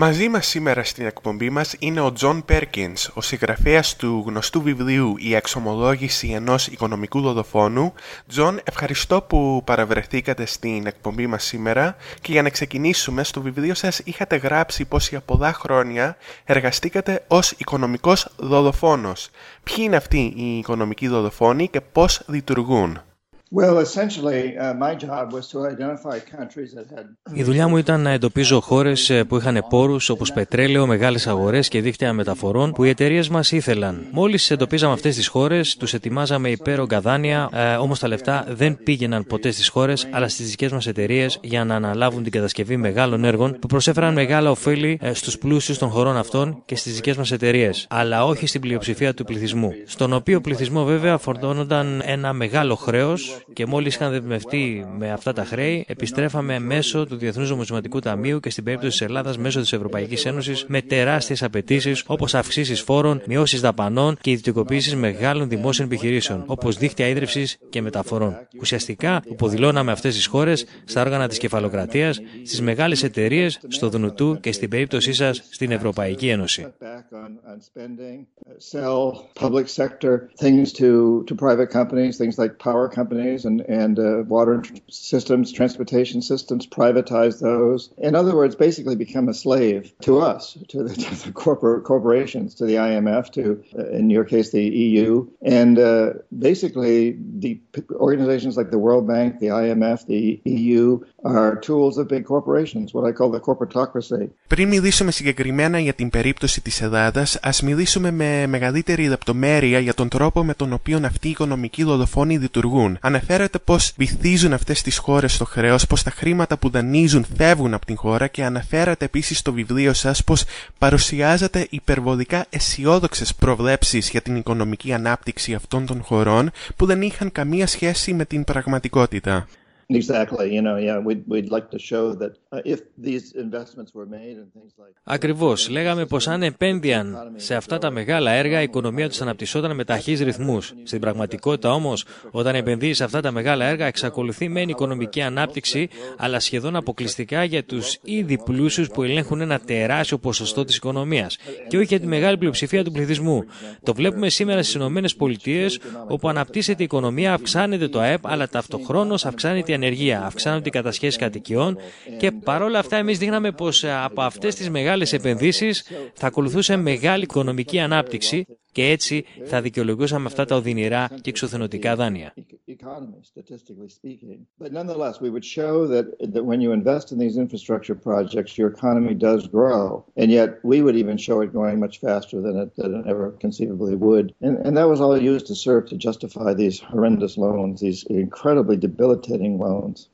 Μαζί μας σήμερα στην εκπομπή μας είναι ο Τζον Πέρκινς, ο συγγραφέας του γνωστού βιβλίου «Η εξομολόγηση ενός οικονομικού δολοφόνου». Τζον, ευχαριστώ που παραβρεθήκατε στην εκπομπή μας σήμερα και για να ξεκινήσουμε, στο βιβλίο σας είχατε γράψει πως για πολλά χρόνια εργαστήκατε ως οικονομικός δολοφόνος. Ποιοι είναι αυτοί οι οικονομικοί δολοφόνοι και πώς λειτουργούν; Η δουλειά μου ήταν να εντοπίζω χώρες ε, που είχαν πόρους όπως πετρέλαιο, μεγάλες αγορές και δίκτυα μεταφορών που οι εταιρείες μας ήθελαν. Μόλις εντοπίζαμε αυτές τις χώρες, τους ετοιμάζαμε υπέρογκα δάνεια, ε, όμως τα λεφτά δεν πήγαιναν ποτέ στις χώρες, αλλά στις δικές μας εταιρείες για να αναλάβουν την κατασκευή μεγάλων έργων που προσέφεραν μεγάλα ωφέλη ε, στους πλούσιους των χωρών αυτών και στις δικές μας εταιρείες, αλλά όχι στην πλειοψηφία του πληθυσμού. Στον οποίο πληθυσμό βέβαια φορτώνονταν ένα μεγάλο χρέος και μόλις είχαν δεσμευτεί με αυτά τα χρέη, επιστρέφαμε μέσω του Διεθνούς Νομισματικού Ταμείου και στην περίπτωση της Ελλάδας μέσω της Ευρωπαϊκής Ένωσης με τεράστιες απαιτήσεις όπως αυξήσεις φόρων, μειώσεις δαπανών και ιδιωτικοποίησης μεγάλων δημόσιων επιχειρήσεων, όπως δίκτυα ίδρυυση και μεταφορών. Ουσιαστικά υποδηλώναμε αυτές τις χώρες στα όργανα της κεφαλοκρατίας, στις μεγάλες εταιρείες, στο Δουνουτού και στην περίπτωσή σας στην Ευρωπαϊκή Ένωση. companies and, and uh, water systems, transportation systems, privatize those. In other words, basically become a slave to us, to the, to the corporate corporations, to the IMF, to, uh, in your case, the EU. And uh, basically, the organizations like the World Bank, the IMF, the EU are tools of big corporations, what I call the corporatocracy. Πριν μιλήσουμε συγκεκριμένα για την περίπτωση της Ελλάδας, ας μιλήσουμε με μεγαλύτερη λεπτομέρεια για τον τρόπο με τον οποίο αυτοί οι οικονομικοί δολοφόνοι λειτουργούν. Αναφέρεται πως βυθίζουν αυτές τις χώρες στο χρέος, πως τα χρήματα που δανείζουν φεύγουν από την χώρα και αναφέρατε επίσης στο βιβλίο σας πως παρουσιάζατε υπερβολικά αισιόδοξες προβλέψεις για την οικονομική ανάπτυξη αυτών των χωρών που δεν είχαν καμία σχέση με την πραγματικότητα. Exactly. You know, yeah, we'd, we'd like to show that uh, if these investments were made and things like Ακριβώς. Λέγαμε πως αν επένδυαν σε αυτά τα μεγάλα έργα, η οικονομία τους αναπτυσσόταν με ταχύς ρυθμούς. Στην πραγματικότητα όμως, όταν επενδύεις σε αυτά τα μεγάλα έργα, εξακολουθεί μεν οικονομική ανάπτυξη, αλλά σχεδόν αποκλειστικά για τους ήδη πλούσιους που ελέγχουν ένα τεράστιο ποσοστό της οικονομίας και όχι για τη μεγάλη πλειοψηφία του πληθυσμού. Το βλέπουμε σήμερα στις ΗΠΑ, όπου αναπτύσσεται η οικονομία, αυξάνεται το ΑΕΠ, αλλά ταυτοχρόνως αυξάνεται η ανεργία, αυξάνονται οι κατασχέσεις κατοικιών και παρόλα αυτά εμείς δείχναμε πως ε, από αυτές τις μεγάλες επενδύσεις θα ακολουθούσε μεγάλη οικονομική ανάπτυξη και έτσι θα δικαιολογούσαμε αυτά τα οδυνηρά και εξωθενωτικά δάνεια.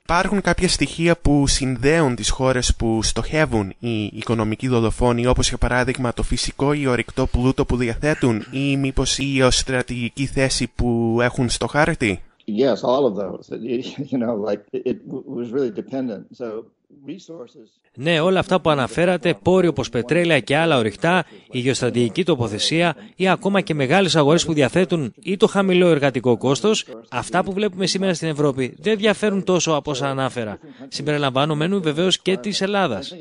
Υπάρχουν κάποια στοιχεία που συνδέουν τις χώρες που στοχεύουν οι οικονομικοί δολοφόνοι, όπως για παράδειγμα το φυσικό ή ορυκτό πλούτο που διαθέτουν ή μήπως η στρατηγική θέση που έχουν στο χάρτη. Yes, all of those. You know, like it was really dependent. So ναι, όλα αυτά που αναφέρατε, πόροι όπως πετρέλαια και άλλα ορυκτά, η γεωστρατηγική τοποθεσία ή ακόμα και μεγάλες αγορές που διαθέτουν ή το χαμηλό εργατικό κόστος, αυτά που βλέπουμε σήμερα στην Ευρώπη δεν διαφέρουν τόσο από όσα ανάφερα, συμπεριλαμβανομένου βεβαίως και της Ελλάδας.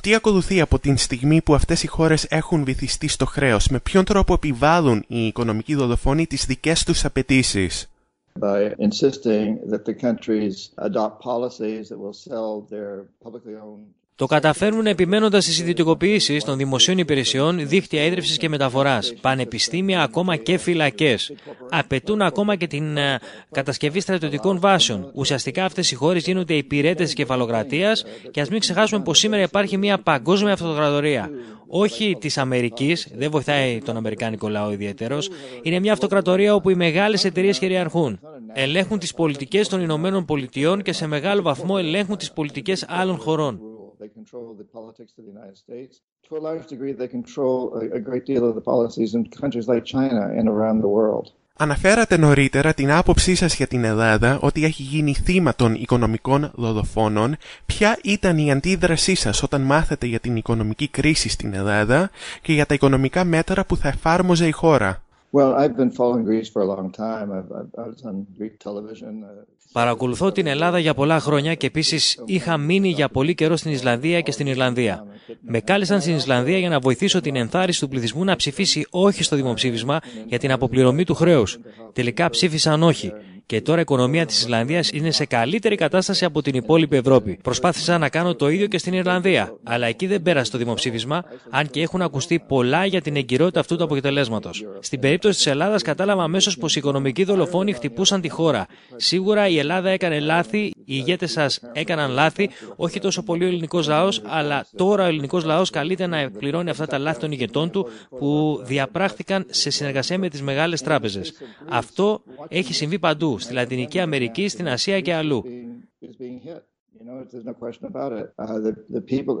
Τι ακολουθεί από την στιγμή που αυτές οι χώρες έχουν βυθιστεί στο χρέος, με ποιον τρόπο επιβάλλουν οι οικονομικοί δολοφόνοι τις δικές τους απαιτήσεις; by insisting that the countries adopt policies that will sell their publicly owned το καταφέρνουν επιμένοντας στις ιδιωτικοποιήσεις των δημοσίων υπηρεσιών, δίκτυα ίδρυυσης και μεταφοράς, πανεπιστήμια, ακόμα και φυλακές. Απαιτούν ακόμα και την ε, κατασκευή στρατιωτικών βάσεων. Ουσιαστικά αυτές οι χώρες γίνονται υπηρέτε της κεφαλοκρατίας και ας μην ξεχάσουμε πως σήμερα υπάρχει μια παγκόσμια αυτοκρατορία. Όχι της Αμερικής, δεν βοηθάει τον Αμερικάνικο λαό ιδιαίτερος. Είναι μια αυτοκρατορία όπου οι μεγάλες εταιρείες κυριαρχούν. Ελέγχουν τις πολιτικές των Ηνωμένων Πολιτειών και σε μεγάλο βαθμό ελέγχουν τις πολιτικές άλλων χωρών. They control the politics of the United States. To a large degree, they control a, great deal of the policies in countries like China and around the world. Αναφέρατε νωρίτερα την άποψή σας για την Ελλάδα ότι έχει γίνει θύμα των οικονομικών δολοφόνων. Ποια ήταν η αντίδρασή σας όταν μάθετε για την οικονομική κρίση στην Ελλάδα και για τα οικονομικά μέτρα που θα εφάρμοζε η χώρα; Παρακολουθώ την Ελλάδα για πολλά χρόνια και επίσης είχα μείνει για πολύ καιρό στην Ισλανδία και στην Ιρλανδία. Με κάλεσαν στην Ισλανδία για να βοηθήσω την ενθάρρυνση του πληθυσμού να ψηφίσει όχι στο δημοψήφισμα για την αποπληρωμή του χρέους. Τελικά ψήφισαν όχι και τώρα η οικονομία της Ισλανδίας είναι σε καλύτερη κατάσταση από την υπόλοιπη Ευρώπη. Προσπάθησα να κάνω το ίδιο και στην Ιρλανδία, αλλά εκεί δεν πέρασε το δημοψήφισμα, αν και έχουν ακουστεί πολλά για την εγκυρότητα αυτού του αποτελέσματος. Στην περίπτωση της Ελλάδας, κατάλαβα αμέσως πως οι οικονομικοί δολοφόνοι χτυπούσαν τη χώρα. Σίγουρα η Ελλάδα έκανε λάθη, οι ηγέτες σας έκαναν λάθη, όχι τόσο πολύ ο ελληνικός λαός, αλλά τώρα ο ελληνικός λαός καλείται να πληρώνει αυτά τα λάθη των ηγετών του που διαπράχθηκαν σε συνεργασία με τις μεγάλες τράπεζες. Αυτό έχει συμβεί παντού στη Λατινική Αμερική, στην Ασία και αλλού. You know, there's no question about it. Uh, the, the people,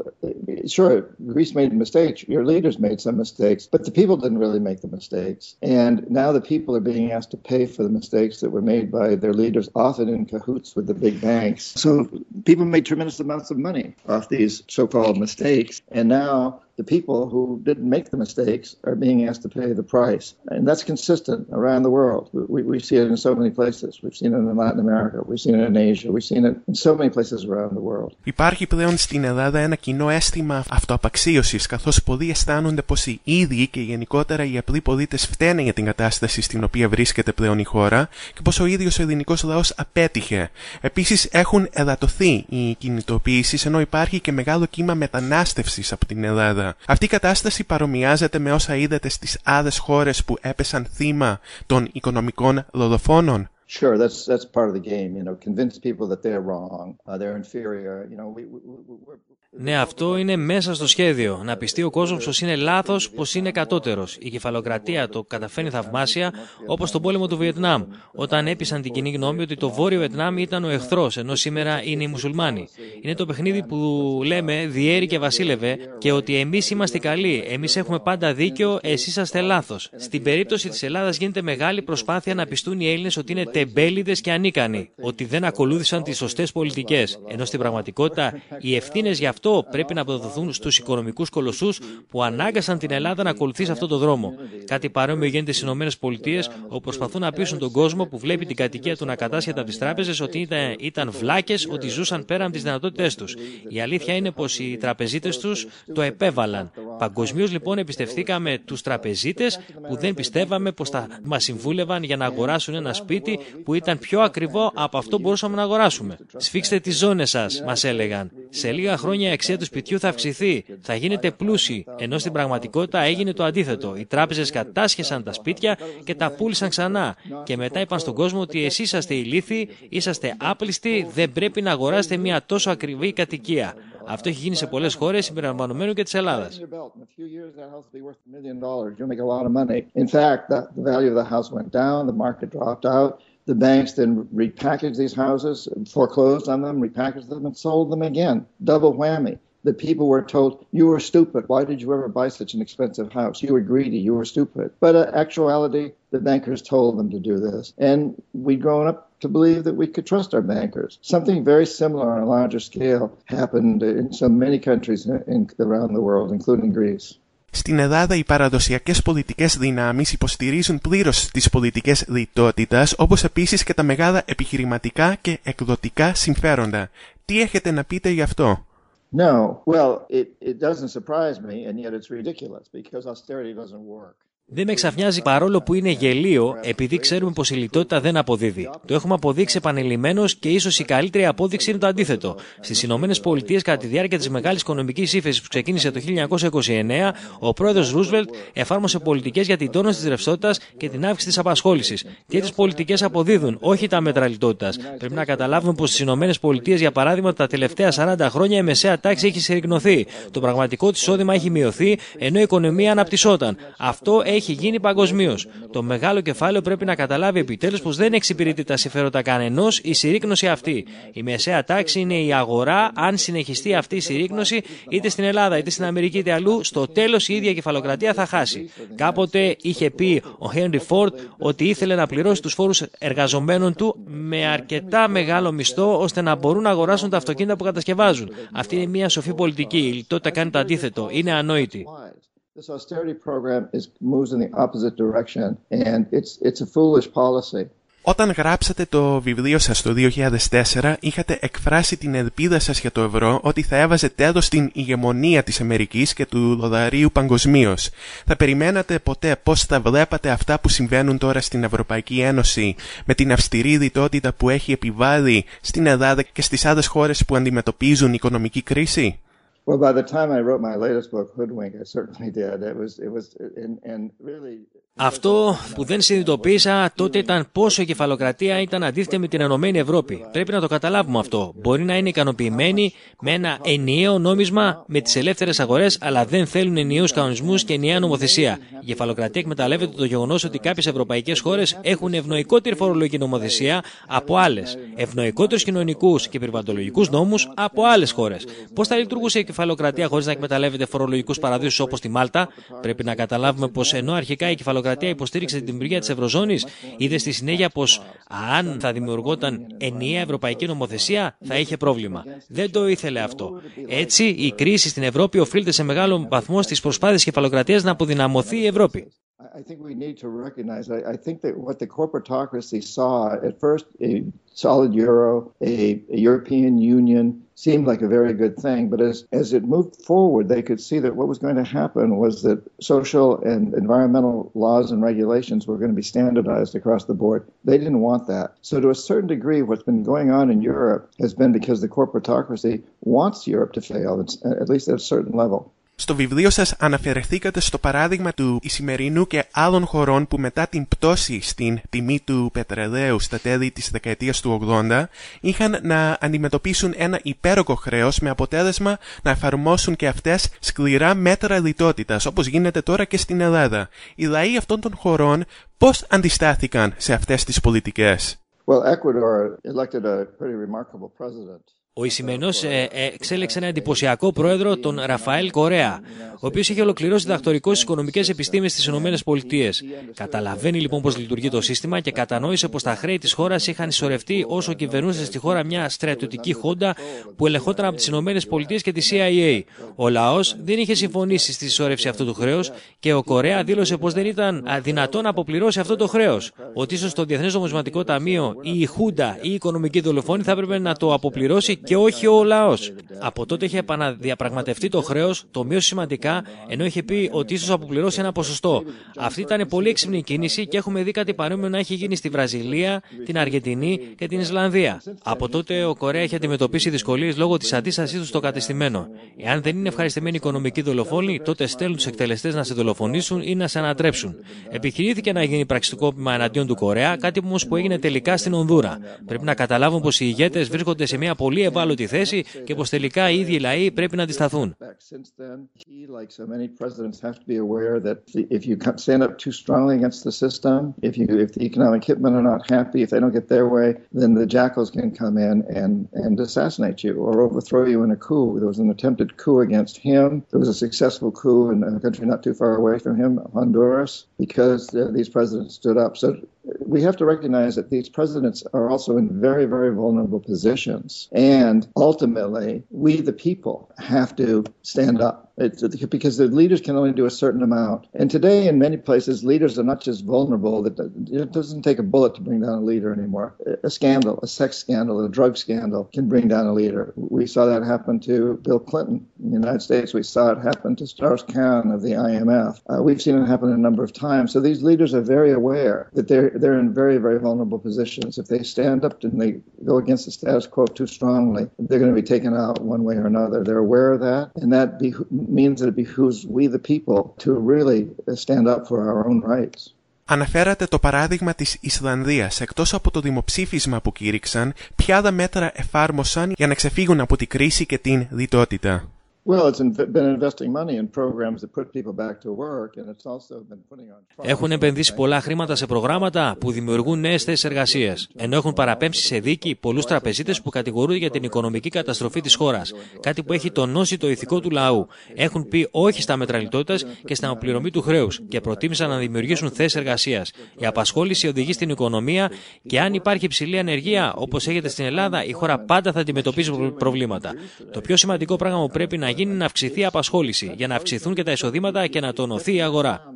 sure, Greece made mistakes. Your leaders made some mistakes, but the people didn't really make the mistakes. And now the people are being asked to pay for the mistakes that were made by their leaders, often in cahoots with the big banks. So people made tremendous amounts of money off these so called mistakes. And now the people who didn't make the mistakes are being asked to pay the price. And that's consistent around the world. We, we see it in so many places. We've seen it in Latin America, we've seen it in Asia, we've seen it in so many places around the world. Υπάρχει πλέον στην Ελλάδα ένα κοινό αίσθημα αυτοαπαξίωσης, καθώς πολλοί αισθάνονται πως οι ίδιοι και γενικότερα οι απλοί πολίτες φταίνε για την κατάσταση στην οποία βρίσκεται πλέον η χώρα και πως ο ίδιος ο ελληνικός λαός απέτυχε. Επίσης έχουν εδατωθεί οι κινητοποιήσεις ενώ υπάρχει και μεγάλο κύμα μετανάστευσης από την Ελλάδα. Αυτή η κατάσταση παρομοιάζεται με όσα είδατε στις άλλες χώρες που έπεσαν θύμα των οικονομικών δολοφόνων. Sure, that's that's part of the game. You know, convince people that they're wrong, uh, they're inferior. You know, we, we, we, ναι, αυτό είναι μέσα στο σχέδιο. Να πιστεί ο κόσμος πως είναι λάθος, πως είναι κατώτερος. Η κεφαλοκρατία το καταφέρνει θαυμάσια, όπως στον πόλεμο του Βιετνάμ, όταν έπεισαν την κοινή γνώμη ότι το βόρειο Βιετνάμ ήταν ο εχθρός, ενώ σήμερα είναι οι μουσουλμάνοι. Είναι το παιχνίδι που λέμε διέρη και βασίλευε και ότι εμείς είμαστε καλοί, εμείς έχουμε πάντα δίκιο, εσείς είσαστε λάθος. Στην περίπτωση της Ελλάδας γίνεται μεγάλη προσπάθεια να πιστούν οι Έλληνες ότι είναι τεμπέληδες και ανίκανοι, ότι δεν ακολούθησαν τις σωστές πολιτικές. Ενώ στην πραγματικότητα οι ευθύνες για αυτό αυτό πρέπει να αποδοθούν στους οικονομικούς κολοσσούς που ανάγκασαν την Ελλάδα να ακολουθήσει αυτόν τον δρόμο. Κάτι παρόμοιο γίνεται στις ΗΠΑ, όπου προσπαθούν να πείσουν τον κόσμο που βλέπει την κατοικία του να κατάσχεται από τις τράπεζες ότι ήταν, ήταν βλάκες, ότι ζούσαν πέραν από τις δυνατότητές τους. Η αλήθεια είναι πως οι τραπεζίτες τους το επέβαλαν. Παγκοσμίως λοιπόν εμπιστευτήκαμε τους τραπεζίτες που δεν πιστεύαμε πως θα μας συμβούλευαν για να αγοράσουν ένα σπίτι που ήταν πιο ακριβό από αυτό που μπορούσαμε να αγοράσουμε. Σφίξτε τις ζώνες σας, μας έλεγαν. Σε λίγα χρόνια η αξία του σπιτιού θα αυξηθεί, θα γίνετε πλούσιοι, ενώ στην πραγματικότητα έγινε το αντίθετο. Οι τράπεζες κατάσχεσαν τα σπίτια και τα πούλησαν ξανά. Και μετά είπαν στον κόσμο ότι εσείς είσαστε ηλίθιοι, είσαστε άπλιστοι, δεν πρέπει να αγοράσετε μια τόσο ακριβή κατοικία. Αυτό έχει γίνει σε πολλέ χώρε, συμπεριλαμβανομένου και τη Ελλάδα. The banks then repackaged these houses, foreclosed on them, repackaged them, and sold them again. Double whammy. The people were told, You were stupid. Why did you ever buy such an expensive house? You were greedy. You were stupid. But in actuality, the bankers told them to do this. And we'd grown up to believe that we could trust our bankers. Something very similar on a larger scale happened in so many countries in, in, around the world, including Greece. Στην Ελλάδα οι παραδοσιακές πολιτικές δυνάμεις υποστηρίζουν πλήρως τις πολιτικές λιτότητας, όπως επίσης και τα μεγάλα επιχειρηματικά και εκδοτικά συμφέροντα. Τι έχετε να πείτε γι' αυτό? No, well, it, it doesn't surprise me, and yet it's ridiculous because austerity doesn't work. Δεν με εξαφνιάζει παρόλο που είναι γελίο, επειδή ξέρουμε πως η λιτότητα δεν αποδίδει. Το έχουμε αποδείξει επανειλημμένω και ίσως η καλύτερη απόδειξη είναι το αντίθετο. Στις Ηνωμένες Πολιτείες, κατά τη διάρκεια της μεγάλης οικονομικής ύφεσης που ξεκίνησε το 1929, ο πρόεδρος Ρούσβελτ εφάρμοσε πολιτικές για την τόνωση της ρευστότητας και την αύξηση της απασχόλησης. Τις πολιτικές αποδίδουν, όχι τα μέτρα λιτότητας. Πρέπει να καταλάβουμε πως στις Ηνωμένες Πολιτείες, για παράδειγμα, τα τελευταία 40 χρόνια η μεσαία τάξη έχει συρρυκνωθεί. Το πραγματικό της εισόδημα έχει μειωθεί, ενώ η οικονομία αναπτυσσόταν. Αυτό έχει έχει γίνει παγκοσμίως. Το μεγάλο κεφάλαιο πρέπει να καταλάβει επιτέλους πως δεν εξυπηρετεί τα συμφέροντα κανενός η συρρήκνωση αυτή. Η μεσαία τάξη είναι η αγορά. Αν συνεχιστεί αυτή η συρρήκνωση, είτε στην Ελλάδα είτε στην Αμερική είτε αλλού, στο τέλος η ίδια κεφαλοκρατία θα χάσει. Κάποτε είχε πει ο Χένρι Φόρτ ότι ήθελε να πληρώσει τους φόρους εργαζομένων του με αρκετά μεγάλο μισθό ώστε να μπορούν να αγοράσουν τα αυτοκίνητα που κατασκευάζουν. Αυτή είναι μια σοφή πολιτική. Η λιτότητα κάνει το αντίθετο. Είναι ανόητη. This austerity program is, moves in the opposite direction, and it's, it's a foolish policy. Όταν γράψατε το βιβλίο σας το 2004, είχατε εκφράσει την ελπίδα σας για το ευρώ ότι θα έβαζε τέλος στην ηγεμονία της Αμερικής και του δολαρίου παγκοσμίως. Θα περιμένατε ποτέ πώς θα βλέπατε αυτά που συμβαίνουν τώρα στην Ευρωπαϊκή Ένωση με την αυστηρή διτότητα που έχει επιβάλει στην Ελλάδα και στις άλλες χώρες που αντιμετωπίζουν οικονομική κρίση; Well, by the time I wrote my latest book, Hoodwink, I certainly did. It was, it was, and, and really. Αυτό που δεν συνειδητοποίησα τότε ήταν πόσο η κεφαλοκρατία ήταν αντίθετη με την Ενωμένη Ευρώπη. Πρέπει να το καταλάβουμε αυτό. Μπορεί να είναι ικανοποιημένοι με ένα ενιαίο νόμισμα με τις ελεύθερες αγορές, αλλά δεν θέλουν ενιαίους κανονισμούς και ενιαία νομοθεσία. Η κεφαλοκρατία εκμεταλλεύεται το γεγονός ότι κάποιες ευρωπαϊκές χώρες έχουν ευνοϊκότερη φορολογική νομοθεσία από άλλες, ευνοϊκότερους κοινωνικούς και περιβαλλοντολογικούς νόμους από άλλες χώρες. Πώς θα λειτουργούσε η κεφαλοκρατία χωρίς να εκμεταλλεύεται φορολογικούς παραδείσους όπως τη Μάλτα. Πρέπει να καταλάβουμε πως ενώ αρχικά η κεφαλοκρατία υποστήριξε την δημιουργία της Ευρωζώνης, είδε στη συνέχεια πως αν θα δημιουργόταν ενιαία ευρωπαϊκή νομοθεσία θα είχε πρόβλημα. Δεν το ήθελε αυτό. Έτσι, η κρίση στην Ευρώπη οφείλεται σε μεγάλο βαθμό στις προσπάθειες κεφαλοκρατίας να αποδυναμωθεί η Ευρώπη. I think we need to recognize. I, I think that what the corporatocracy saw at first, a solid euro, a, a European Union, seemed like a very good thing. But as, as it moved forward, they could see that what was going to happen was that social and environmental laws and regulations were going to be standardized across the board. They didn't want that. So, to a certain degree, what's been going on in Europe has been because the corporatocracy wants Europe to fail, at least at a certain level. Στο βιβλίο σας αναφερθήκατε στο παράδειγμα του Ισημερινού και άλλων χωρών που μετά την πτώση στην τιμή του πετρελαίου στα τέλη της δεκαετίας του 80 είχαν να αντιμετωπίσουν ένα υπέροχο χρέος με αποτέλεσμα να εφαρμόσουν και αυτές σκληρά μέτρα λιτότητας όπως γίνεται τώρα και στην Ελλάδα. Οι λαοί αυτών των χωρών πώς αντιστάθηκαν σε αυτές τις πολιτικές; Well, Ecuador elected a pretty remarkable president. Ο Ισημενό ε, ε, εξέλεξε ένα εντυπωσιακό πρόεδρο, τον Ραφαέλ Κορέα, ο οποίος είχε ολοκληρώσει διδακτορικό στι οικονομικές επιστήμες στις ΗΠΑ. Καταλαβαίνει λοιπόν πώς λειτουργεί το σύστημα και κατανόησε πως τα χρέη της χώρας είχαν ισορρευτεί όσο κυβερνούσε στη χώρα μια στρατιωτική χόντα που ελεγχόταν από τις ΗΠΑ και τη CIA. Ο λαός δεν είχε συμφωνήσει στη συσσόρευση αυτού του χρέους και ο Κορέα δήλωσε πως δεν ήταν δυνατό να αποπληρώσει αυτό το χρέος. Ότι ίσως το Διεθνές Νομισματικό Ταμείο ή η Χούντα ή η οικονομική δολοφόνη θα έπρεπε να το αποπληρώσει και όχι ο λαός. Από τότε είχε επαναδιαπραγματευτεί το χρέος, το μείωσε σημαντικά, ενώ είχε πει ότι ίσως αποπληρώσει ένα ποσοστό. Αυτή ήταν πολύ έξυπνη κίνηση και έχουμε δει κάτι παρόμοιο να έχει γίνει στη Βραζιλία, την Αργεντινή και την Ισλανδία. Από τότε ο Κορέα έχει αντιμετωπίσει δυσκολίες λόγω της αντίστασής του στο κατεστημένο. Εάν δεν είναι ευχαριστημένοι οικονομικοί δολοφόνοι, τότε στέλνουν τους εκτελεστές να σε δολοφονήσουν ή να σε ανατρέψουν. Επιχειρήθηκε να γίνει πραξικόπημα εναντίον του Κορέα, κάτι όμως που έγινε τελικά στην Ονδούρα. Πρέπει να καταλάβουν πως οι ηγέτες βρίσκονται σε μια πολύ και πως τελικά οι ίδιοι λαοί πρέπει να αντισταθούν. Μόλι πριν, όπω και πολλοί πρόεδροι, πρέπει να οι οικονομικοί οι κύπματα μπορούν να έρθουν και we have to recognize that these presidents are also in very, very vulnerable positions. And ultimately, we, the people, have to stand up. It's, because the leaders can only do a certain amount. And today, in many places, leaders are not just vulnerable. It doesn't take a bullet to bring down a leader anymore. A scandal, a sex scandal, a drug scandal can bring down a leader. We saw that happen to Bill Clinton in the United States. We saw it happen to Strauss Kahn of the IMF. Uh, we've seen it happen a number of times. So these leaders are very aware that they're they're in very very vulnerable positions. If they stand up and they go against the status quo too strongly, they're going to be taken out one way or another. They're aware of that, and that be, means that it behooves we the people to really stand up for our own rights. Αναφέρατε το παράδειγμα της Ισλανδίας. Εκτός από το δημοψήφισμα που κήρυξαν, ποια άλλα μέτρα εφάρμοσαν για να ξεφύγουν από την κρίση και την διτότητα. Έχουν επενδύσει πολλά χρήματα σε προγράμματα που δημιουργούν νέες θέσεις εργασίας, ενώ έχουν παραπέμψει σε δίκη πολλούς τραπεζίτες που κατηγορούνται για την οικονομική καταστροφή της χώρας. Κάτι που έχει τονώσει το ηθικό του λαού. Έχουν πει όχι στα μέτρα λιτότητα και στην αποπληρωμή του χρέους και προτίμησαν να δημιουργήσουν θέσεις εργασίας. Η απασχόληση οδηγεί στην οικονομία και αν υπάρχει υψηλή ανεργία, όπως έχετε στην Ελλάδα, η χώρα πάντα θα αντιμετωπίζει προβλήματα. Το πιο σημαντικό πράγμα που πρέπει να γίνει να αυξηθεί η απασχόληση, για να αυξηθούν και τα εισοδήματα και να τονωθεί η αγορά.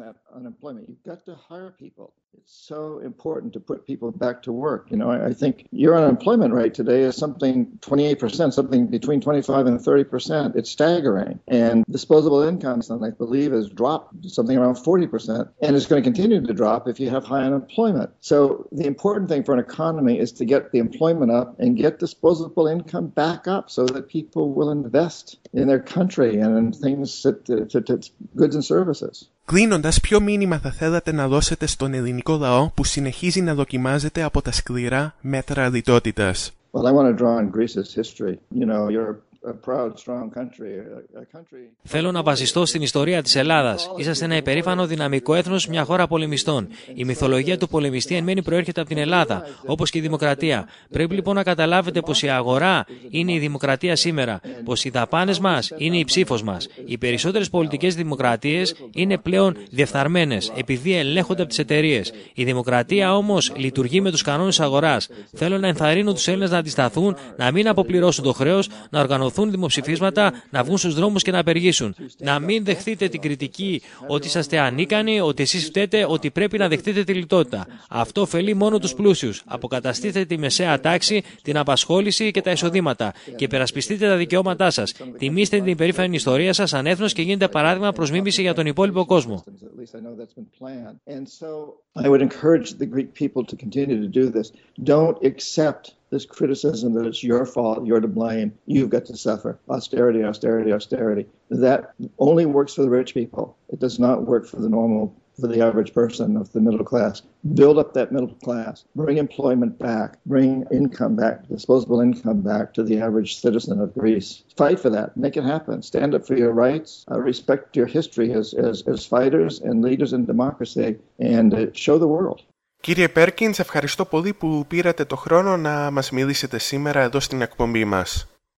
It's so important to put people back to work. You know, I, think your unemployment rate today is something 28%, something between 25 and 30%. It's staggering. And disposable income, I believe, has dropped something around 40%. And it's going to continue to drop if you have high unemployment. So the important thing for an economy is to get the employment up and get disposable income back up so that people will invest in their country and in things that, to, to goods and services. Κλείνοντας, ποιο μήνυμα θα θέλατε να δώσετε στον ελληνικό λαό που συνεχίζει να δοκιμάζεται από τα σκληρά μέτρα λιτότητα. Well, I want to draw on Greece's history. You know, you're Θέλω να βασιστώ στην ιστορία της Ελλάδας. Είσαστε ένα υπερήφανο δυναμικό έθνος, μια χώρα πολεμιστών. Η μυθολογία του πολεμιστή εν μένει προέρχεται από την Ελλάδα, όπως και η δημοκρατία. Πρέπει λοιπόν να καταλάβετε πως η αγορά είναι η δημοκρατία σήμερα, πως οι δαπάνες μας είναι η ψήφος μας. Οι περισσότερες πολιτικές δημοκρατίες είναι πλέον διεφθαρμένες, επειδή ελέγχονται από τις εταιρείες. Η δημοκρατία όμως λειτουργεί με τους κανόνες αγοράς. Θέλω να ενθαρρύνω τους Έλληνες να αντισταθούν, να μην αποπληρώσουν το χρέος, να οργανωθούν οργανωθούν δημοψηφίσματα, να βγουν στους δρόμους και να απεργήσουν. Να μην δεχτείτε την κριτική ότι είσαστε ανίκανοι, ότι εσείς φταίτε, ότι πρέπει να δεχτείτε τη λιτότητα. Αυτό ωφελεί μόνο τους πλούσιους. Αποκαταστήστε τη μεσαία τάξη, την απασχόληση και τα εισοδήματα και περασπιστείτε τα δικαιώματά σας. Τιμήστε την υπερήφανη ιστορία σας σαν έθνο και γίνετε παράδειγμα προς μίμηση για τον υπόλοιπο κόσμο. I would encourage the Greek people to continue to do this. Don't accept this criticism that it's your fault, you're to blame, you've got to suffer. Austerity, austerity, austerity. That only works for the rich people. It does not work for the normal, for the average person of the middle class. Build up that middle class. Bring employment back. Bring income back, disposable income back to the average citizen of Greece. Fight for that. Make it happen. Stand up for your rights. Uh, respect your history as, as, as fighters and leaders in democracy and uh, show the world. Κύριε Πέρκινς, ευχαριστώ πολύ που πήρατε το χρόνο να μας μιλήσετε σήμερα εδώ στην εκπομπή μας.